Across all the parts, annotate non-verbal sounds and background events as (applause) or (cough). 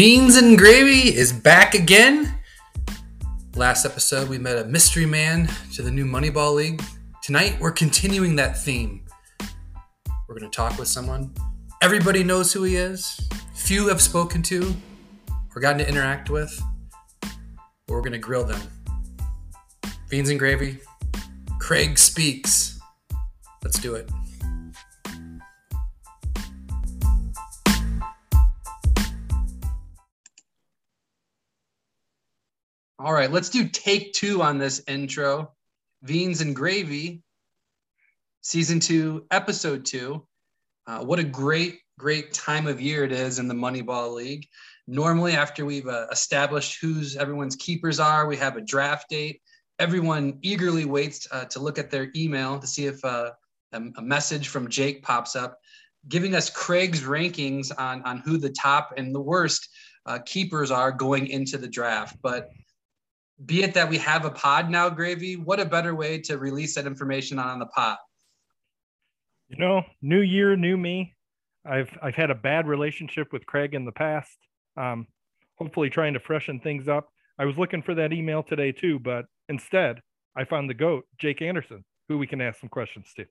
Beans and Gravy is back again. Last episode, we met a mystery man to the new Moneyball League. Tonight, we're continuing that theme. We're going to talk with someone. Everybody knows who he is, few have spoken to or gotten to interact with, but we're going to grill them. Beans and Gravy, Craig Speaks. Let's do it. All right, let's do take two on this intro. Beans and Gravy, season two, episode two. Uh, what a great, great time of year it is in the Moneyball League. Normally, after we've uh, established who's everyone's keepers are, we have a draft date. Everyone eagerly waits uh, to look at their email to see if uh, a, a message from Jake pops up, giving us Craig's rankings on, on who the top and the worst uh, keepers are going into the draft. But be it that we have a pod now, Gravy, what a better way to release that information on the pod? You know, new year, new me. I've I've had a bad relationship with Craig in the past. Um, hopefully, trying to freshen things up. I was looking for that email today too, but instead, I found the goat, Jake Anderson, who we can ask some questions to.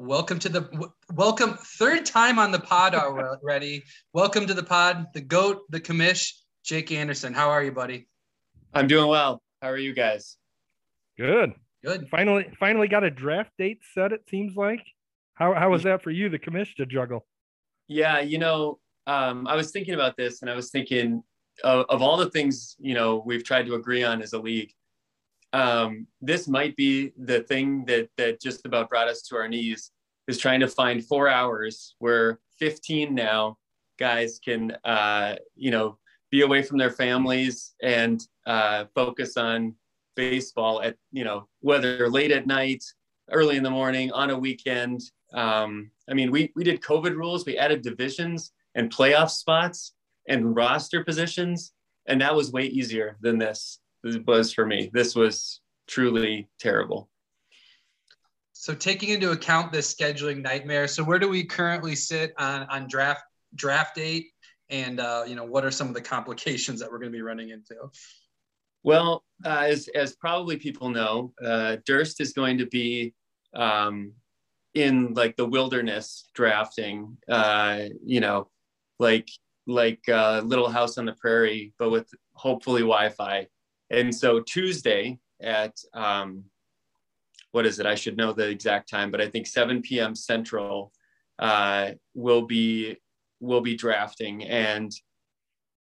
Welcome to the w- welcome third time on the pod are already. (laughs) welcome to the pod, the goat, the commish, Jake Anderson. How are you, buddy? I'm doing well. How are you guys? Good. Good. Finally, finally got a draft date set. It seems like. How how was that for you, the commish, to juggle? Yeah, you know, um, I was thinking about this, and I was thinking of, of all the things you know we've tried to agree on as a league um, this might be the thing that that just about brought us to our knees is trying to find four hours where 15 now guys can uh, you know be away from their families and uh, focus on baseball at you know whether late at night early in the morning on a weekend. Um, i mean we we did covid rules we added divisions and playoff spots and roster positions and that was way easier than this was for me. This was truly terrible. So taking into account this scheduling nightmare, so where do we currently sit on, on draft draft date, and uh, you know what are some of the complications that we're going to be running into? Well, uh, as as probably people know, uh, Durst is going to be um, in like the wilderness drafting. Uh, you know, like like uh, Little House on the Prairie, but with hopefully Wi-Fi. And so Tuesday at um, what is it? I should know the exact time, but I think 7 p.m. Central uh, will be will be drafting, and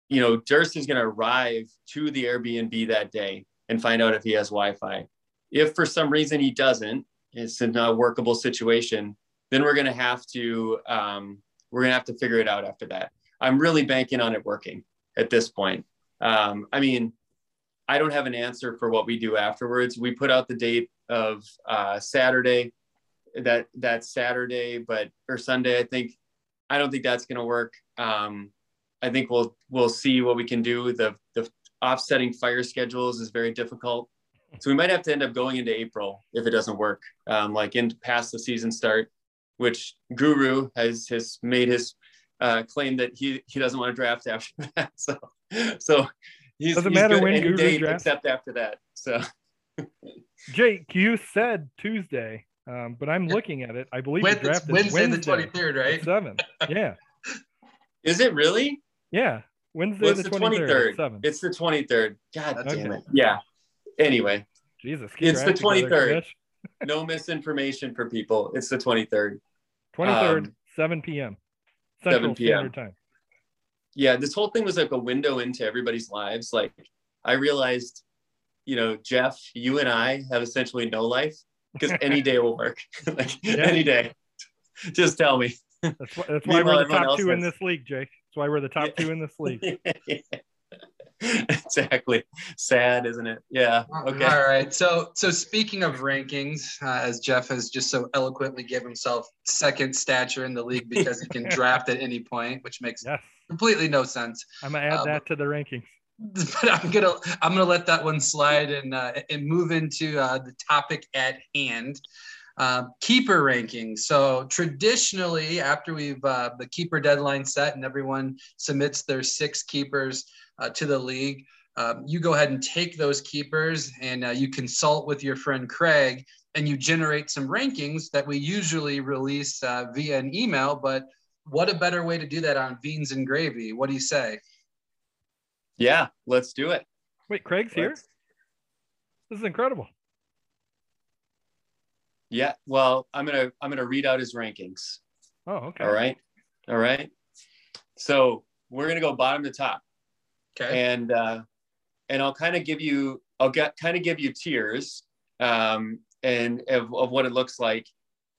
you know Durst is going to arrive to the Airbnb that day and find out if he has Wi-Fi. If for some reason he doesn't, it's a workable situation, then we're going to have to um, we're going to have to figure it out after that. I'm really banking on it working at this point. Um, I mean, I don't have an answer for what we do afterwards. We put out the date of uh, Saturday, that that Saturday, but or Sunday. I think I don't think that's going to work. Um, I think we'll we'll see what we can do. The the offsetting fire schedules is very difficult, so we might have to end up going into April if it doesn't work. Um, like in past the season start, which Guru has has made his uh, claim that he he doesn't want to draft after (laughs) that. So so He's, Doesn't he's matter when Guru date except after that. So, (laughs) Jake, you said Tuesday, um, but I'm looking at it. I believe Wednesday, drafted Wednesday, Wednesday the 23rd, right? Seven. Yeah. (laughs) Is it really? Yeah. Wednesday well, the, the 23rd. 23rd. It's the 23rd. God That's damn it. Yeah. Anyway. Jesus. It's the 23rd. (laughs) no misinformation for people. It's the 23rd. 23rd, um, 7 p.m. Central 7 p.m. Standard Time yeah, this whole thing was like a window into everybody's lives. Like I realized, you know, Jeff, you and I have essentially no life because any (laughs) day will work. (laughs) like yeah. any day. Just tell me. That's why, that's (laughs) why we're the top two has... in this league, Jake. That's why we're the top two in this league. exactly. Sad, isn't it? Yeah. Okay. All right. So, so speaking of rankings, uh, as Jeff has just so eloquently give himself second stature in the league because he can draft at any point, which makes yes completely no sense. I'm gonna add um, that to the rankings. (laughs) But I'm gonna I'm gonna let that one slide and uh, and move into uh, the topic at hand. Uh, keeper rankings. So traditionally, after we've uh, the keeper deadline set and everyone submits their six keepers uh, to the league, um, you go ahead and take those keepers and uh, you consult with your friend Craig and you generate some rankings that we usually release uh, via an email. But what a better way to do that on Beans and Gravy? What do you say? Yeah, let's do it. Wait, Craig's here? Let's- This is incredible. Yeah, well, I'm gonna I'm gonna read out his rankings. Oh, okay. All right, all right. So we're gonna go bottom to top, Okay. and uh, and I'll kind of give you I'll get kind of give you tiers um, and of, of what it looks like,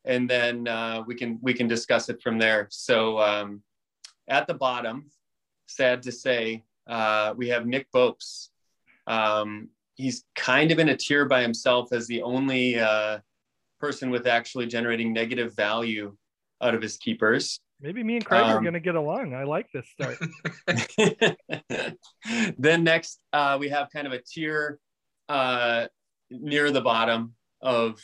and then uh, we can we can discuss it from there. So um, at the bottom, sad to say, uh, we have Nick Bopes. Um, he's kind of in a tier by himself as the only uh, person with actually generating negative value out of his keepers. Maybe me and Craig are Um, going to get along. I like this start. (laughs) then next, uh, we have kind of a tier uh, near the bottom of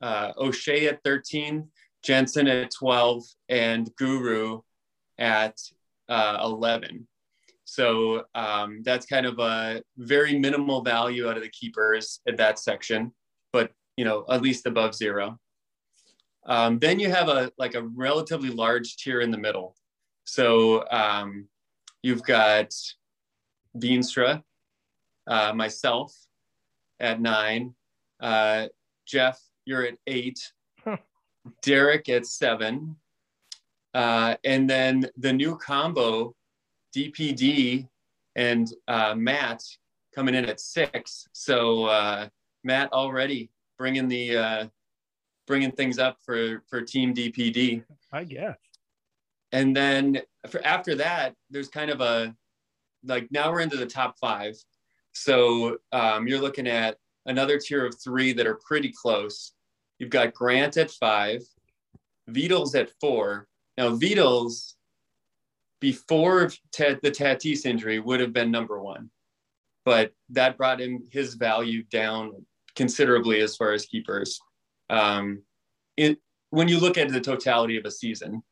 uh, O'Shea at 13, Jensen at 12, and Guru at uh, 11. So um, that's kind of a very minimal value out of the keepers at that section, but you know at least above zero. Um, then you have a like a relatively large tier in the middle. So um, you've got Beanstra, uh, myself at nine, uh, Jeff, you're at eight, Huh. Derek at seven, uh, and then the new combo, DPD and uh, Matt coming in at six. So uh, Matt already bringing the uh, bringing things up for for Team DPD I guess. and then for after that there's kind of a like now we're into the top five so um, you're looking at another tier of three that are pretty close you've got grant at five Beatles at four. Now Beatles before the tatis injury would have been number one. But that brought him his value down considerably as far as keepers. Um, it, when you look at the totality of a season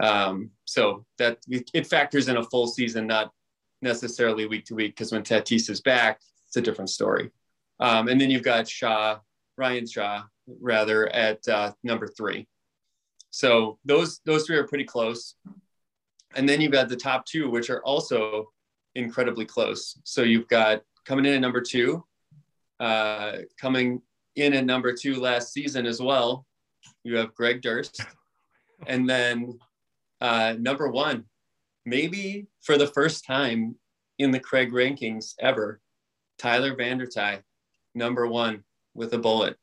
um, so that it, it factors in a full season, not necessarily week to week, because when Tatis is back, it's a different story. Um, and then you've got Shaw, Ryan Shaw, rather at uh, number three. So those those three are pretty close. And then you've got the top two, which are also incredibly close. So you've got coming in at number two, uh, coming in at number two last season as well. You have Greg Durst, and then uh, number one, maybe for the first time in the Craig rankings ever, Tyler Vandertye, number one with a bullet.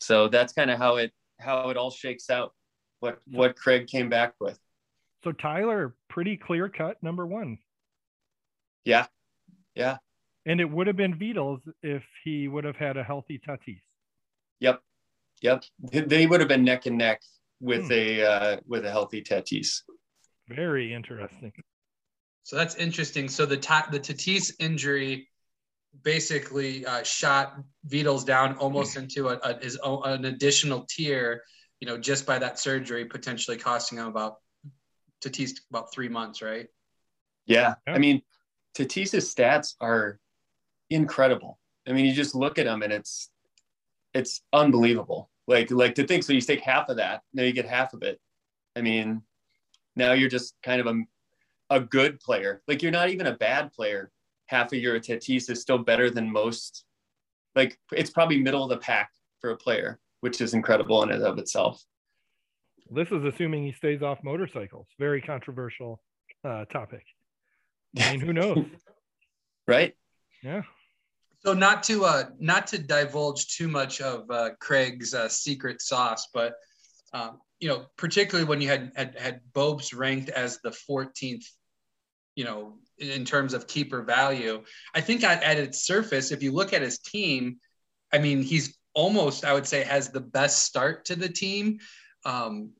So that's kind of how it how it all shakes out. What what Craig came back with. So Tyler, pretty clear cut number one. Yeah, yeah, And it would have been Beatles if he would have had a healthy Tatis. yep, yep. They would have been neck and neck with Hmm. a uh, with a healthy Tatis. Very interesting. So that's interesting. So the ta- the Tatis injury basically uh, shot Beatles down almost into a, a, his own, an additional tier, you know, just by that surgery, potentially costing him about Tatis about three months, right? Yeah. Yeah. I mean, Tatis's stats are incredible. I mean, you just look at them and it's it's unbelievable. Like like to think so you take half of that, now you get half of it. I mean, now you're just kind of a a good player. Like you're not even a bad player. Half of your Tatis is still better than most. Like it's probably middle of the pack for a player, which is incredible in and of itself. This is assuming he stays off motorcycles. Very controversial uh, topic. I mean, who knows? (laughs) right? Yeah. So not to uh, not to divulge too much of uh, Craig's uh, secret sauce, but um, you know, particularly when you had had had Bobes ranked as the 14th, you know, in terms of keeper value. I think at, at its surface, if you look at his team, I mean, he's almost, I would say, has the best start to the team. Um,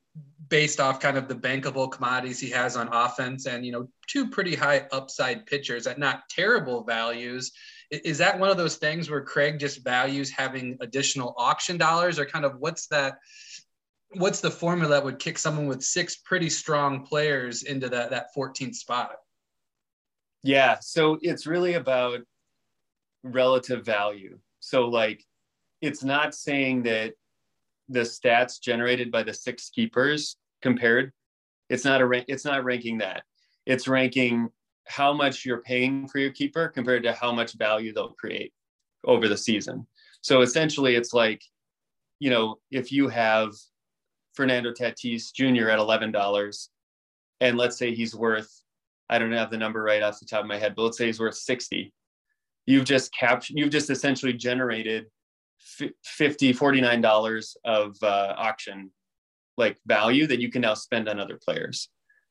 based off kind of the bankable commodities he has on offense and you know two pretty high upside pitchers at not terrible values Is that one of those things where Craig just values having additional auction dollars, or kind of what's that? What's the formula that would kick someone with six pretty strong players into that that 14th spot? Yeah, so it's really about relative value. So like, it's not saying that the stats generated by the six keepers compared. It's not a it's not ranking that. It's ranking how much you're paying for your keeper compared to how much value they'll create over the season. So essentially it's like you know if you have fernando tatis jr at $11 and let's say he's worth i don't have the number right off the top of my head but let's say he's worth 60 you've just captured you've just essentially generated 50 $49 of uh, auction like value that you can now spend on other players.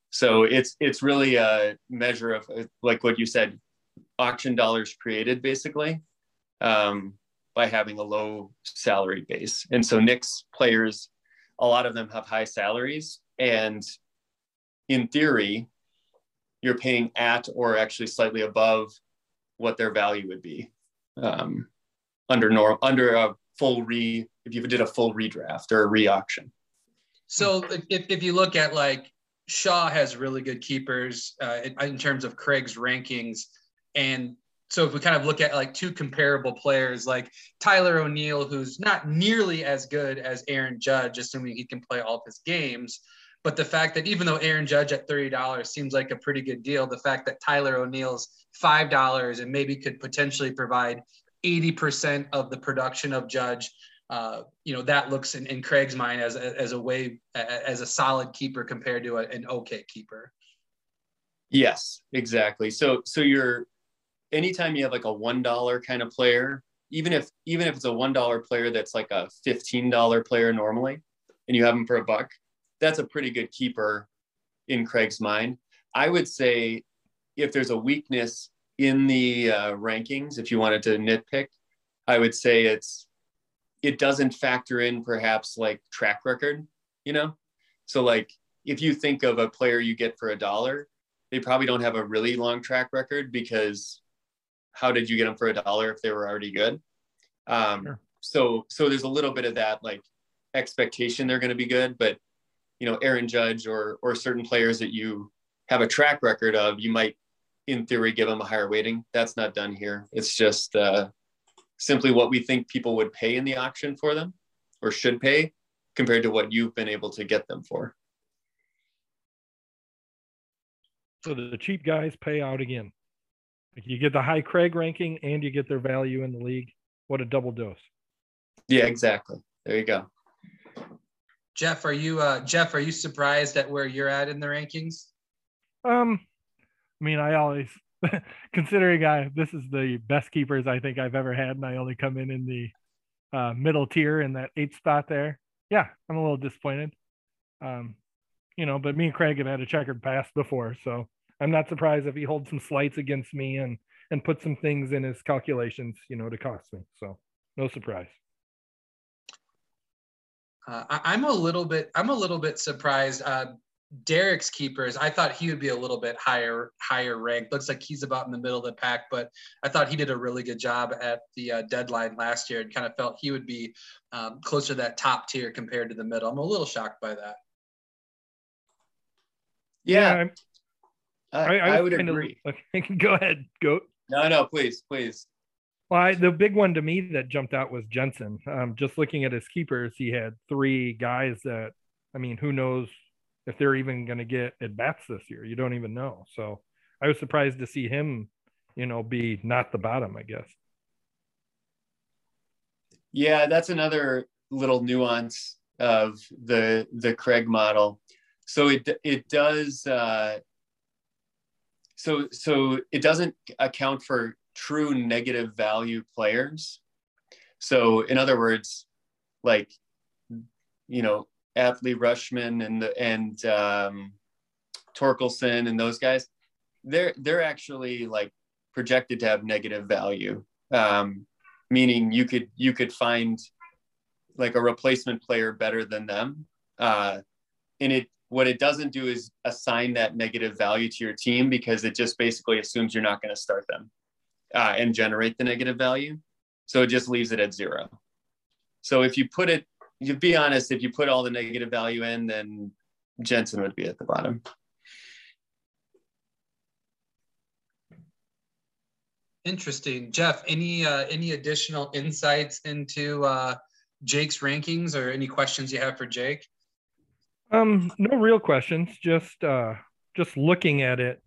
So it's it's really a measure of like what you said auction dollars created basically um, by having a low salary base. And so Knicks players a lot of them have high salaries. And in theory you're paying at or actually slightly above what their value would be um, under norm under a full re if you did a full redraft or a re-auction. So if, if you look at like Shaw has really good keepers uh, in, in terms of Craig's rankings, and so if we kind of look at like two comparable players like Tyler O'Neill, who's not nearly as good as Aaron Judge, assuming he can play all of his games. But the fact that even though Aaron Judge at $30 seems like a pretty good deal, the fact that Tyler O'Neill's $5 and maybe could potentially provide 80% of the production of Judge. Uh, you know, that looks in, in Craig's mind as, as a way, as a solid keeper compared to a, an okay keeper. Yes, exactly. So, so you're, anytime you have like a $1 kind of player, even if, even if it's a $1 player that's like a $15 player normally, and you have them for a buck, that's a pretty good keeper in Craig's mind. I would say if there's a weakness in the uh, rankings, if you wanted to nitpick, I would say it's it doesn't factor in perhaps like track record, you know? So like if you think of a player you get for a dollar, they probably don't have a really long track record because how did you get them for a dollar if they were already good? Um, sure. So so there's a little bit of that like expectation they're going to be good, but you know Aaron Judge or or certain players that you have a track record of, you might in theory give them a higher weighting. That's not done here. It's just uh, simply what we think people would pay in the auction for them or should pay compared to what you've been able to get them for. So the cheap guys pay out again. You get the high Craig ranking and you get their value in the league. What a double dose. Yeah, exactly. There you go. Jeff, are you uh, Jeff? Are you surprised at where you're at in the rankings? Um, I mean, I always (laughs) considering I this is the best keepers I think I've ever had, and I only come in in the uh, middle tier in that eighth spot there. Yeah, I'm a little disappointed. Um, you know, but me and Craig have had a checkered past before, so I'm not surprised if he holds some slights against me and and put some things in his calculations, you know, to cost me. So no surprise. Uh, I, am a little bit. I'm a little bit surprised. Uh, Derek's keepers, I thought he would be a little bit higher higher ranked. Looks like he's about in the middle of the pack, but I thought he did a really good job at the uh, deadline last year, and kind of felt he would be um, closer to that top tier compared to the middle. I'm a little shocked by that. Yeah, I, I, I, I would agree. (laughs) Of, okay, go ahead, go. No, no, please, please. Well, I, the big one to me that jumped out was Jensen. Um, just looking at his keepers, he had three guys that, I mean, who knows if they're even going to get at bats this year. You don't even know. So I was surprised to see him, you know, be not the bottom, I guess. Yeah, that's another little nuance of the the Craig model. So it it does uh, so so it doesn't account for true negative value players. So in other words, like you know, Adley Rutschman and the and um, Torkelson and those guys, they're they're actually like projected to have negative value, um, meaning you could you could find like a replacement player better than them, uh, and it what it doesn't do is assign that negative value to your team because it just basically assumes you're not going to start them. Uh, and generate the negative value. So it just leaves it at zero. So if you put it, you be honest, if you put all the negative value in, then Jensen would be at the bottom. Interesting, Jeff. Any uh, any additional insights into uh, Jake's rankings, or any questions you have for Jake? Um, no real questions. Just uh, just looking at it,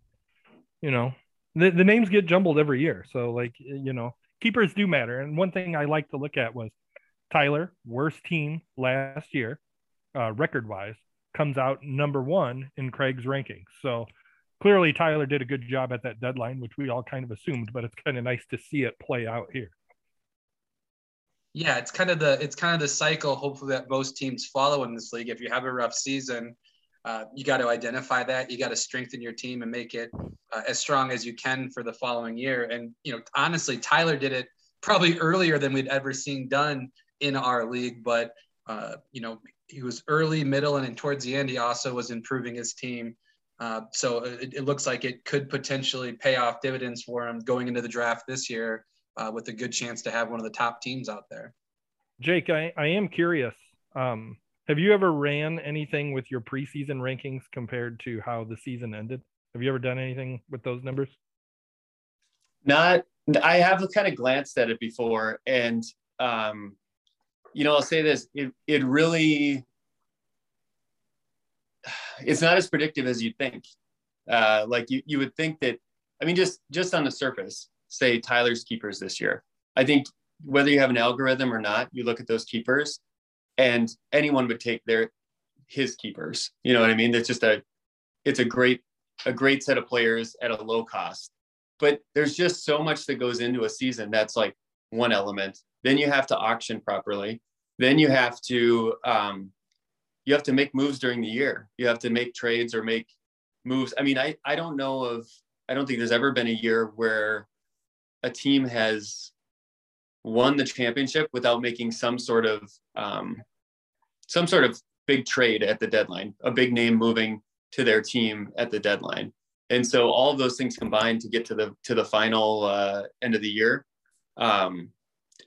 you know, the the names get jumbled every year. So like you know, keepers do matter. And one thing I like to look at was Tyler, worst team last year, uh, record wise, comes out number one in Craig's rankings. So clearly Tyler did a good job at that deadline, which we all kind of assumed, but it's kind of nice to see it play out here. Yeah, it's kind of the it's kind of the cycle. Hopefully, that most teams follow in this league. If you have a rough season, uh, you got to identify that. You got to strengthen your team and make it uh, as strong as you can for the following year. And you know, honestly, Tyler did it probably earlier than we'd ever seen done in our league. But uh, you know, he was early, middle, and then towards the end, he also was improving his team. Uh, so it, it, looks like it could potentially pay off dividends for him going into the draft this year uh, with a good chance to have one of the top teams out there. Jake, I, I am curious. Um, have you ever ran anything with your preseason rankings compared to how the season ended? Have you ever done anything with those numbers? Not, I have kind of glanced at it before, and um, you know, I'll say this: it it really it's not as predictive as you'd think. Uh, like you, you would think that, I mean, just, just on the surface, say Tyler's keepers this year. I think whether you have an algorithm or not, you look at those keepers and anyone would take their, his keepers, you know what I mean? It's just a, it's a great, a great set of players at a low cost, but there's just so much that goes into a season. That's like one element. Then you have to auction properly. Then you have to, um, you have to make moves during the year. You have to make trades or make moves. I mean, I, I don't know of, I don't think there's ever been a year where a team has won the championship without making some sort of, um, some sort of big trade at the deadline, a big name moving to their team at the deadline. And so all of those things combined to get to the, to the final uh, end of the year. Um,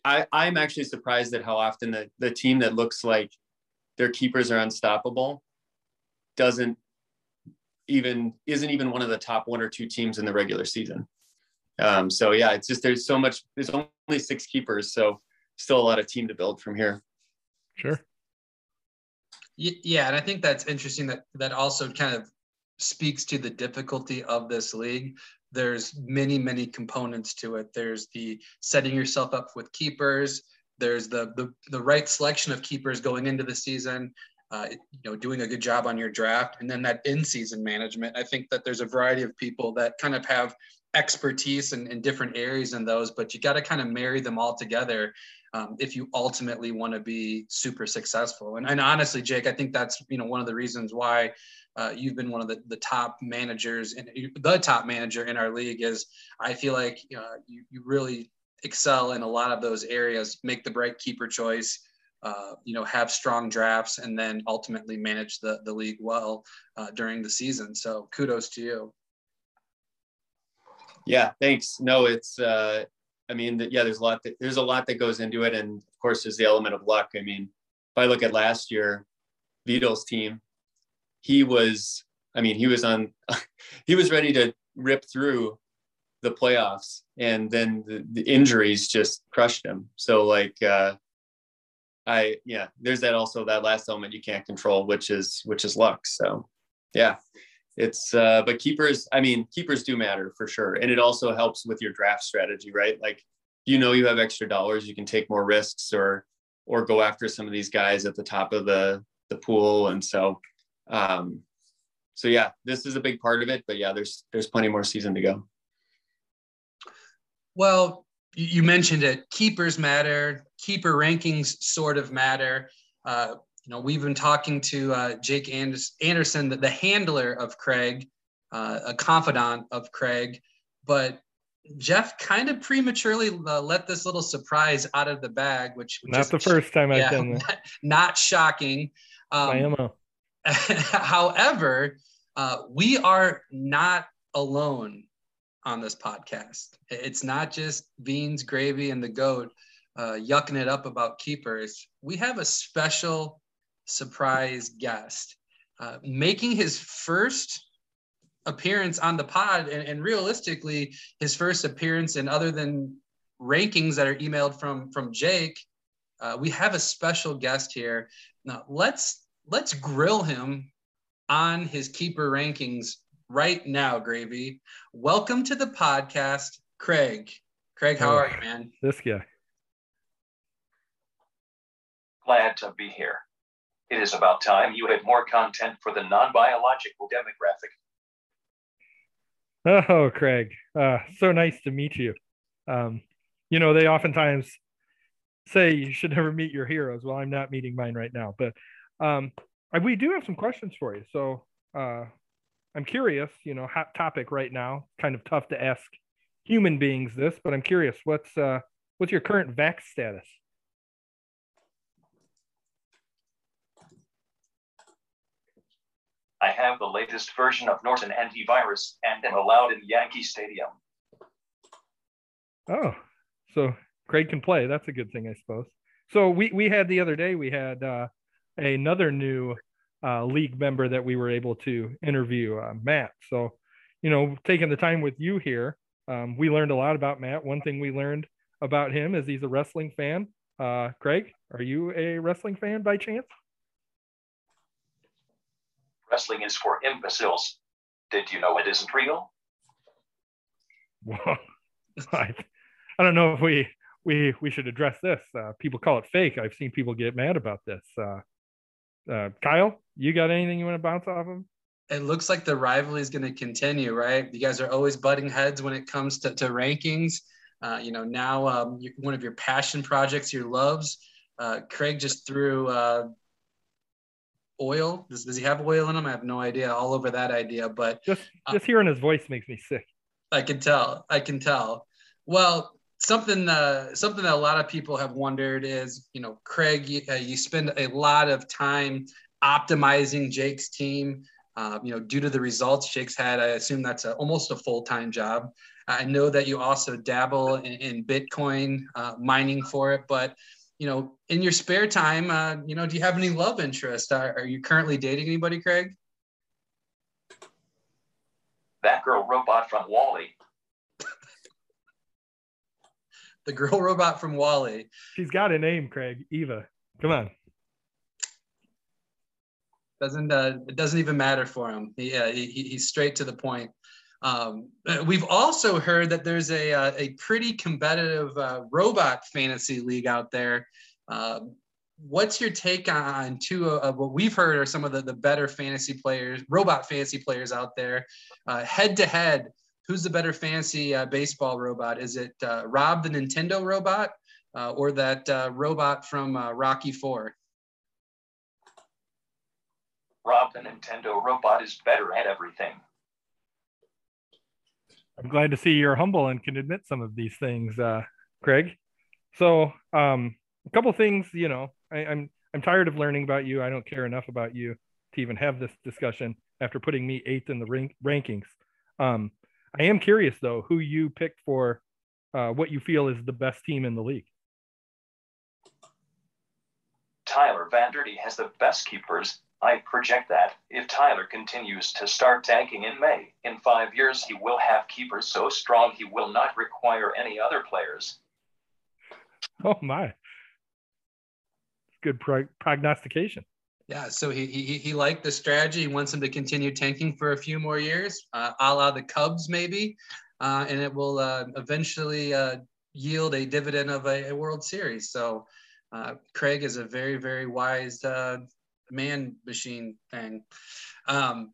I, I'm actually surprised at how often the, the team that looks like their keepers are unstoppable doesn't even isn't even one of the top one or two teams in the regular season. Um, so yeah, it's just there's so much. There's only six keepers, so still a lot of team to build from here. Sure. Yeah, and I think that's interesting. That that also kind of speaks to the difficulty of this league. There's many many components to it. There's the setting yourself up with keepers there's the, the the right selection of keepers going into the season uh, you know doing a good job on your draft and then that in-season management i think that there's a variety of people that kind of have expertise in, in different areas in those but you got to kind of marry them all together um, if you ultimately want to be super successful and, and honestly jake i think that's you know one of the reasons why uh, you've been one of the, the top managers and the top manager in our league is i feel like uh, you, you really excel in a lot of those areas, make the right keeper choice, uh, you know, have strong drafts, and then ultimately manage the, the league well uh, during the season. So kudos to you. Yeah, thanks. No, it's, uh, I mean, yeah, there's a lot that, there's a lot that goes into it. And of course, there's the element of luck. I mean, if I look at last year, Vito's team, he was, I mean, he was on, (laughs) he was ready to rip through the playoffs and then the, the injuries just crushed him so like uh i yeah there's that also that last element you can't control which is which is luck so yeah it's uh but keepers i mean keepers do matter for sure and it also helps with your draft strategy right like you know you have extra dollars you can take more risks or or go after some of these guys at the top of the the pool and so um so yeah this is a big part of it but yeah there's there's plenty more season to go well, you mentioned it. Keepers matter. Keeper rankings sort of matter. Uh, you know, we've been talking to uh, Jake Anderson, the, the, handler of Craig, uh, a confidant of Craig, but Jeff kind of prematurely uh, let this little surprise out of the bag, which, which not is, the first time I've done that. Not, (laughs) not shocking. Um, (laughs) however, uh, we are not alone on this podcast. It's not just beans, gravy, and the goat uh, yucking it up about keepers. We have a special surprise guest. Uh, making his first appearance on the pod and, and, realistically his first appearance and other than rankings that are emailed from from jake uh, we have a special guest here. Now let's let's grill him on his keeper rankings right now gravy. Welcome to the podcast craig. Craig how oh, are you man? This guy. Glad to be here it is about time you had more content for the non-biological demographic Oh, Craig, uh, so nice to meet you. Um, you know, they oftentimes say you should never meet your heroes. Well, I'm not meeting mine right now, but um, we do have some questions for you. So uh, I'm curious, you know, hot topic right now, kind of tough to ask human beings this, but I'm curious, what's uh, what's your current vax status? I have the latest version of Norton antivirus and am allowed in Yankee Stadium. Oh, so Craig can play. That's a good thing, I suppose. So we we had the other day we had uh, another new uh, league member that we were able to interview, uh, Matt. So you know, taking the time with you here, um, we learned a lot about Matt. One thing we learned about him is he's a wrestling fan. Uh, Craig, are you a wrestling fan by chance? Wrestling is for imbeciles. Did you know it isn't real? Well, (laughs) I, I don't know if we we we should address this. Uh, people call it fake. I've seen people get mad about this. Uh, uh, Kyle, you got anything you want to bounce off of? It looks like the rivalry is going to continue, right? You guys are always butting heads when it comes to, to rankings. Uh, you know, now um, one of your passion projects, your loves. Uh, Craig just threw uh, oil. Does, does he have oil in him? I have no idea. All over that idea, but just uh, just hearing his voice makes me sick. I can tell. I can tell. Well, something uh, something that a lot of people have wondered is, you know, Craig, you, uh, you spend a lot of time optimizing Jake's team. Uh, you know, due to the results Jake's had, I assume that's a, almost a full time job. I know that you also dabble in, in Bitcoin uh, mining for it, but you know, in your spare time, uh, you know, do you have any love interest? Are, are you currently dating anybody, Craig? That girl robot from WALL-E. (laughs) the girl robot from WALL-E. She's got a name, Craig. Eva. Come on. Doesn't uh, it doesn't even matter for him. He, uh, he he's straight to the point. Um, we've also heard that there's a, uh, a pretty competitive uh, robot fantasy league out there. Uh, what's your take on two of what we've heard are some of the, the better fantasy players, robot fantasy players out there? head to head, who's the better fantasy uh, baseball robot? Is it uh, Rob the Nintendo robot or that robot from Rocky Four? Rob the Nintendo robot is better at everything. I'm glad to see you're humble and can admit some of these things, uh, Craig. So, um, a couple things, you know, I, I'm, I'm tired of learning about you. I don't care enough about you to even have this discussion after putting me eighth in the rank, rankings. Um, I am curious though, who you picked for uh, what you feel is the best team in the league. Tyler Vanderdy has the best keepers I project that, if Tyler continues to start tanking in May, in five years he will have keepers so strong he will not require any other players. Oh my. Good pro- prognostication. Yeah, so he, he he liked the strategy. He wants him to continue tanking for a few more years, uh, a la the Cubs maybe, uh, and it will uh, eventually uh, yield a dividend of a, a World Series. So uh, Craig is a very very wise uh, man machine thing. Um,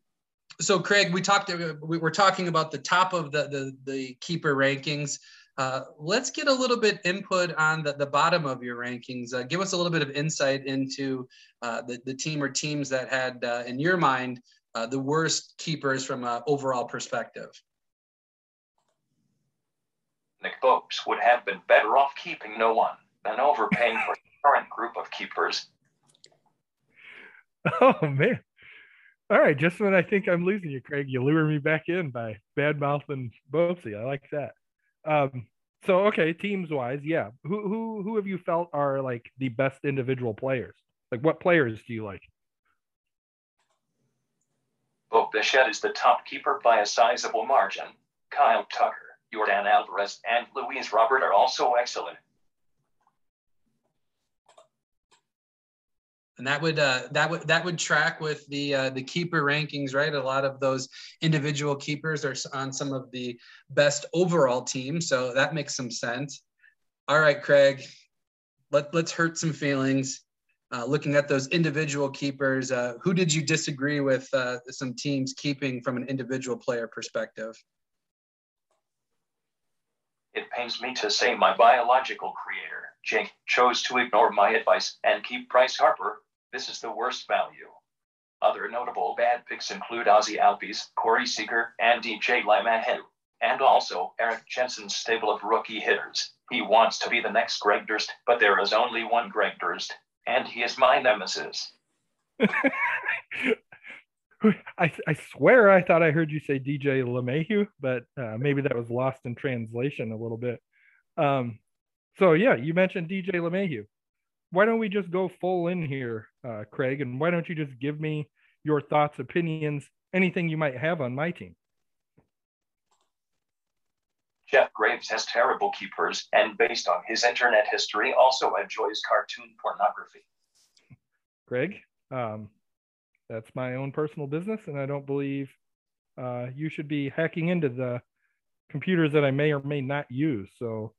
so Craig, we talked. We were talking about the top of the the, the keeper rankings. Uh, let's get a little bit input on the, the bottom of your rankings. Uh, give us a little bit of insight into uh, the, the team or teams that had, uh, in your mind, uh, the worst keepers from an overall perspective. Nick Bopes would have been better off keeping no one than overpaying for the current group of keepers (laughs) Oh man. All right, just when I think I'm losing you, Craig, you lure me back in by bad mouthing Bopsy. I like that. Um, so okay, teams wise, yeah. Who who who have you felt are like the best individual players? Like what players do you like? Bo Bichette is the top keeper by a sizable margin. Kyle Tucker, Yordan Alvarez, and Luis Robert are also excellent. And that would uh, that would that would track with the uh, the keeper rankings, right? A lot of those individual keepers are on some of the best overall teams, so that makes some sense. All right, Craig, let let's hurt some feelings. Uh, looking at those individual keepers, uh, who did you disagree with? Uh, some teams keeping from an individual player perspective. It pains me to say my biological creator, Jake, chose to ignore my advice and keep Bryce Harper this is the worst value. Other notable bad picks include Ozzie Albies, Corey Seager, and DJ LeMahieu, and also Eric Jensen's stable of rookie hitters. He wants to be the next Greg Durst, but there is only one Greg Durst, and he is my nemesis. (laughs) I, I swear I thought I heard you say DJ LeMahieu, but uh, maybe that was lost in translation a little bit. Um, so yeah, you mentioned DJ LeMahieu why don't we just go full in here, uh, Craig? And why don't you just give me your thoughts, opinions, anything you might have on my team? Jeff Graves has terrible keepers, and based on his internet history, also enjoys cartoon pornography. Craig, um, that's my own personal business, and I don't believe uh, you should be hacking into the computers that I may or may not use. So,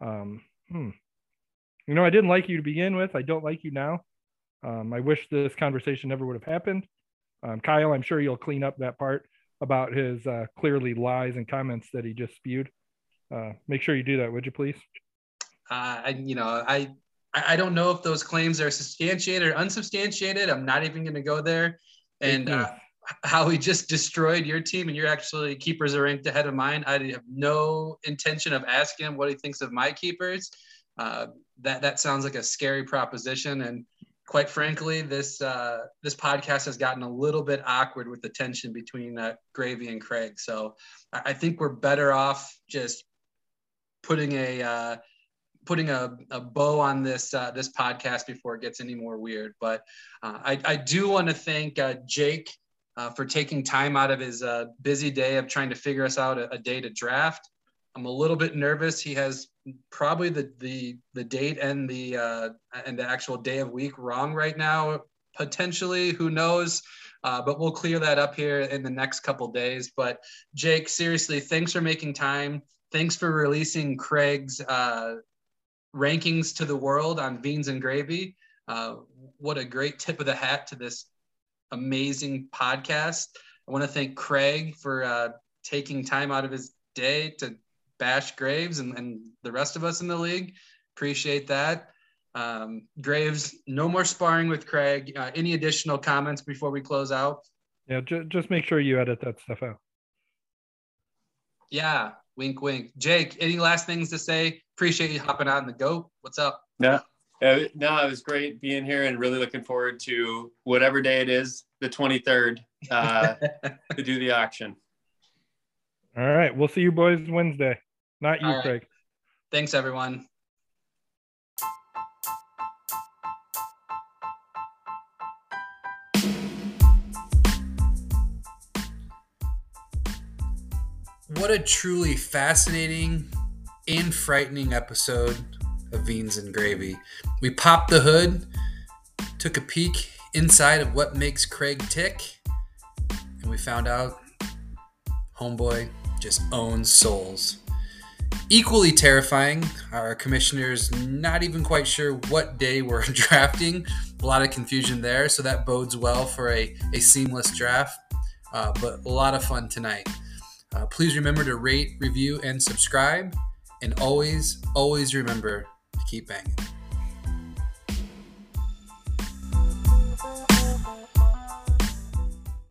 um, hmm, you know, I didn't like you to begin with. I don't like you now. Um, I wish this conversation never would have happened. Um, Kyle, I'm sure you'll clean up that part about his uh, clearly lies and comments that he just spewed. Uh, make sure you do that, would you please? Uh, I, you know, I, I don't know if those claims are substantiated or unsubstantiated. I'm not even going to go there. And uh, how he just destroyed your team and your actually keepers are ranked ahead of mine. I have no intention of asking him what he thinks of my keepers. Uh, that that sounds like a scary proposition. And quite frankly, this uh, this podcast has gotten a little bit awkward with the tension between uh, Gravy and Craig. So I, I think we're better off just putting a uh, putting a, a bow on this uh, this podcast before it gets any more weird. But uh, I, I do want to thank uh, Jake for taking time out of his busy day of trying to figure us out a, a, day to draft. I'm a little bit nervous. He has probably the the the date and the uh, and the actual day of week wrong right now. Potentially, who knows? Uh, but we'll clear that up here in the next couple days. But Jake, seriously, thanks for making time. Thanks for releasing Craig's uh, rankings to the world on beans and gravy. Uh, what a great tip of the hat to this amazing podcast. I want to thank Craig for uh, taking time out of his day to bash Graves and, and the rest of us in the league. Appreciate that. Um, Graves, no more sparring with Craig. Uh, any additional comments before we close out? Yeah, ju- just make sure you edit that stuff out. Yeah, wink, wink. Jake, any last things to say? Appreciate you hopping on the goat. What's up? Yeah. Uh, no, it was great being here and really looking forward to whatever day it is, the 23rd, uh, (laughs) to do the auction. All right. We'll see you boys Wednesday. Not you, right. Craig. Thanks, everyone. What a truly fascinating and frightening episode of Beans and Gravy. We popped the hood, took a peek inside of what makes Craig tick, and we found out Homeboy just owns souls. Equally terrifying, our commissioners not even quite sure what day we're (laughs) drafting. A lot of confusion there, so that bodes well for a, a seamless draft. Uh, but a lot of fun tonight. Uh, please remember to rate, review, and subscribe. And always, always remember to keep banging.